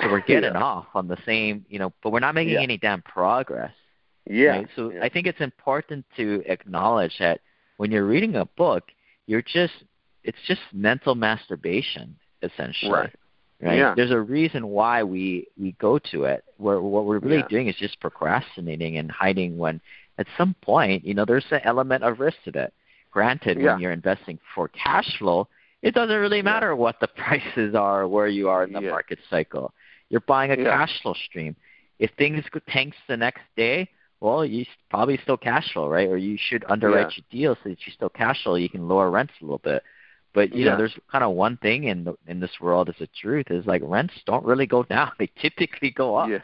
so we're getting Yeah. off on the same, you know, but we're not making Yeah. any damn progress. Yeah. Right? So yeah. I think it's important to acknowledge that when you're reading a book, you're just it's just mental masturbation essentially. Right. Right? Yeah. There's a reason why we we go to it. Where what we're really doing is just procrastinating and hiding when at some point, you know, there's an element of risk to that. Granted, when you're investing for cash flow, it doesn't really Yeah. matter what the prices are, where you are in the Yeah. market cycle. You're buying a Yeah. cash flow stream. If things go- tanks the next day, well, you probably still cash flow, right? Or you should underwrite your deal so that you still cash flow. You can lower rents a little bit. But you Yeah. know, there's kind of one thing in the, in this world is the truth is like rents don't really go down; they typically go up. Yeah.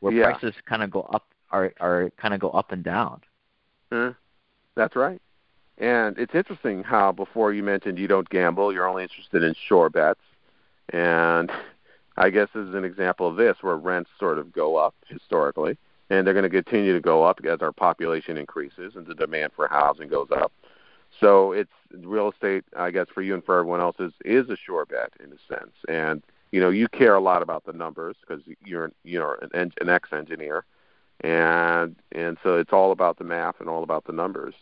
Where Yeah. prices kind of go up are are kind of go up and down. Huh? That's right. And it's interesting how before you mentioned you don't gamble, you're only interested in sure bets. And I guess this is an example of this where rents sort of go up historically, and they're going to continue to go up as our population increases and the demand for housing goes up. So it's real estate, I guess, for you and for everyone else is is a sure bet in a sense. And you know, you care a lot about the numbers because you're you're an, an ex-engineer, and and so it's all about the math and all about the numbers.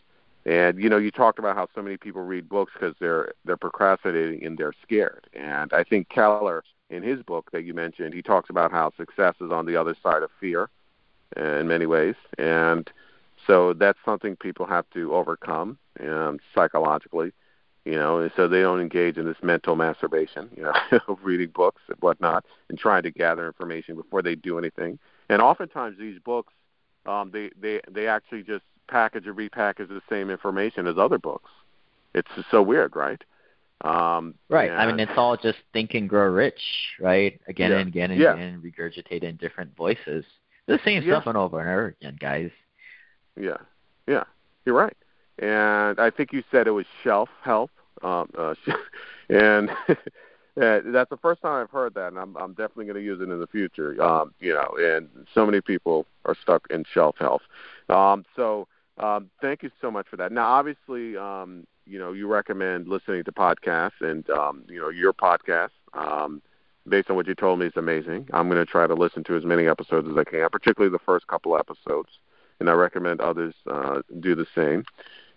And you know, you talked about how so many people read books because they're they're procrastinating and they're scared. And I think Keller, in his book that you mentioned, he talks about how success is on the other side of fear, in many ways. And so that's something people have to overcome um, psychologically, you know, and so they don't engage in this mental masturbation, you know, of reading books and whatnot and trying to gather information before they do anything. And oftentimes these books, um, they they they actually just package or repackage the same information as other books. It's just so weird, right? Um, Right. I mean, it's all just think and grow rich, right? Again Yeah. and again and Yeah. again, regurgitated in different voices. The same Yeah. stuff and over and over again, guys. Yeah, yeah, you're right. And I think you said it was shelf help, um, uh, and uh, that's the first time I've heard that, and I'm, I'm definitely going to use it in the future. Um, you know, and so many people are stuck in shelf health. Um, so um, thank you so much for that. Now, obviously, um, you know, you recommend listening to podcasts, and um, you know, your podcast. Um, based on what you told me is amazing. I'm going to try to listen to as many episodes as I can, particularly the first couple episodes and I recommend others uh, do the same.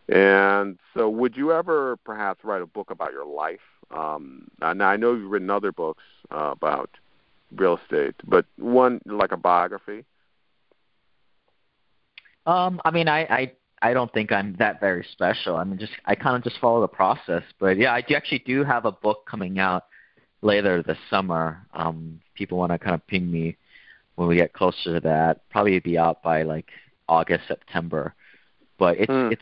And so, would you ever perhaps write a book about your life? Um, now, I know you've written other books uh, about real estate, but one like a biography. Um, I mean, I, I I don't think I'm that very special. I mean, just I kind of just follow the process. But yeah, I do actually do have a book coming out later this summer. Um, people want to kind of ping me when we get closer to that. Probably be out by like August, September. But it's Hmm. it's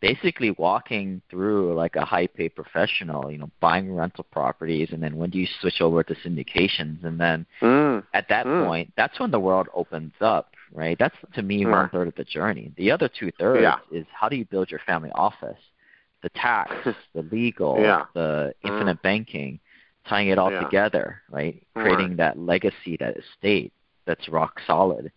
basically walking through like a high paid professional, you know, buying rental properties and then when do you switch over to syndications and then Mm. at that Mm. point, that's when the world opens up, right? That's to me Right. one third of the journey. The other two thirds Yeah. is how do you build your family office, the tax, the legal, Yeah. the infinite banking, tying it all Yeah. together, right? Right. Creating that legacy, that estate that's rock solid,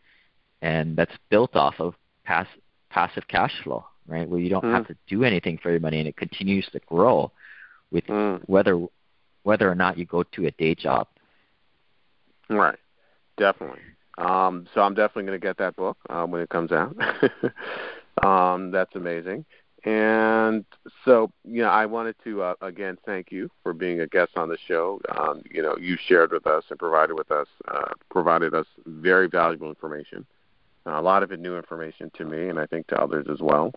and that's built off of pass, passive cash flow, right? Where you don't Mm. have to do anything for your money, and it continues to grow with Mm. whether whether or not you go to a day job. Right, definitely. Um, so I'm definitely going to get that book uh, when it comes out. um, that's amazing. And so, you know, I wanted to uh, again thank you for being a guest on the show. Um, you know, you shared with us and provided with us uh, provided us very valuable information. Uh, a lot of it new information to me, and I think to others as well.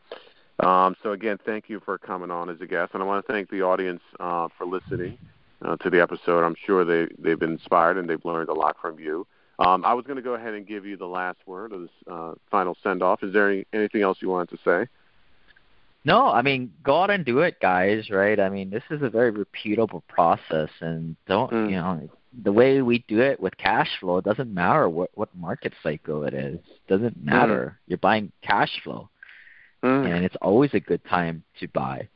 Um, so again, thank you for coming on as a guest, and I want to thank the audience uh, for listening uh, to the episode. I'm sure they they've been inspired and they've learned a lot from you. Um, I was going to go ahead and give you the last word of this uh, final send off. Is there any, anything else you wanted to say? No, I mean, go out and do it, guys. Right? I mean, this is a very repeatable process, and don't mm. you know the way we do it with cash flow. It doesn't matter what what market cycle it is. It doesn't mm. matter. Mm. You're buying cash flow, mm. and it's always a good time to buy.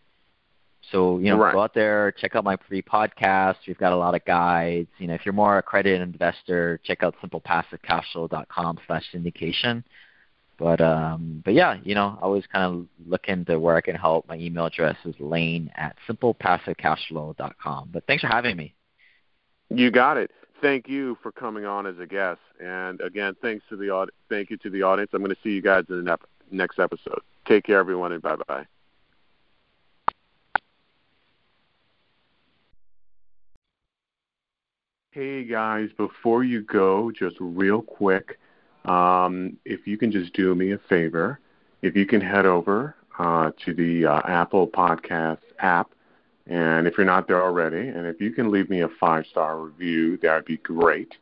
So, you know, right. go out there, check out my free podcast. We've got a lot of guides. You know, if you're more accredited investor, check out simplepassivecashflow.com slash syndication. But um but yeah, you know, I always kind of look into where I can help. My email address is lane at simplepassivecashflow.com. But thanks for having me. You got it. Thank you for coming on as a guest. And again, thanks to the thank you to the audience. I'm going to see you guys in the next episode. Take care, everyone, and bye bye. Hey guys, before you go, just real quick, um, if you can just do me a favor, if you can head over uh, to the uh, Apple Podcast app, and if you're not there already, and if you can leave me a five star review, that would be great.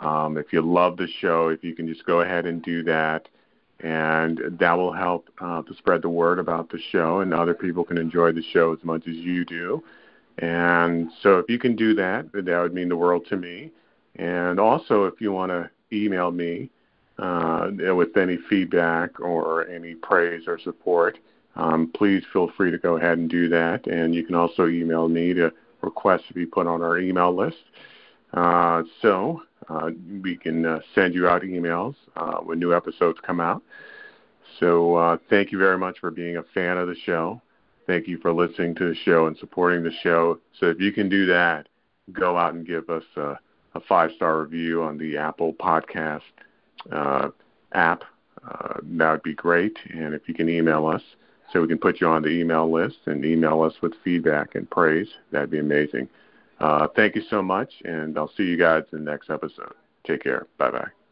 Um, if you love the show, if you can just go ahead and do that, and that will help uh, to spread the word about the show, and other people can enjoy the show as much as you do. And so if you can do that, that would mean the world to me. And also, if you want to email me uh, with any feedback or any praise or support, um, please feel free to go ahead and do that. And you can also email me to request to be put on our email list. Uh, so uh, we can uh, send you out emails uh, when new episodes come out. So uh, thank you very much for being a fan of the show. Thank you for listening to the show and supporting the show. So if you can do that, go out and give us a, a five star review on the Apple Podcast uh, app. That would be great. And if you can email us so we can put you on the email list and email us with feedback and praise, that'd be amazing. Uh, thank you so much, and I'll see you guys in the next episode. Take care. Bye bye.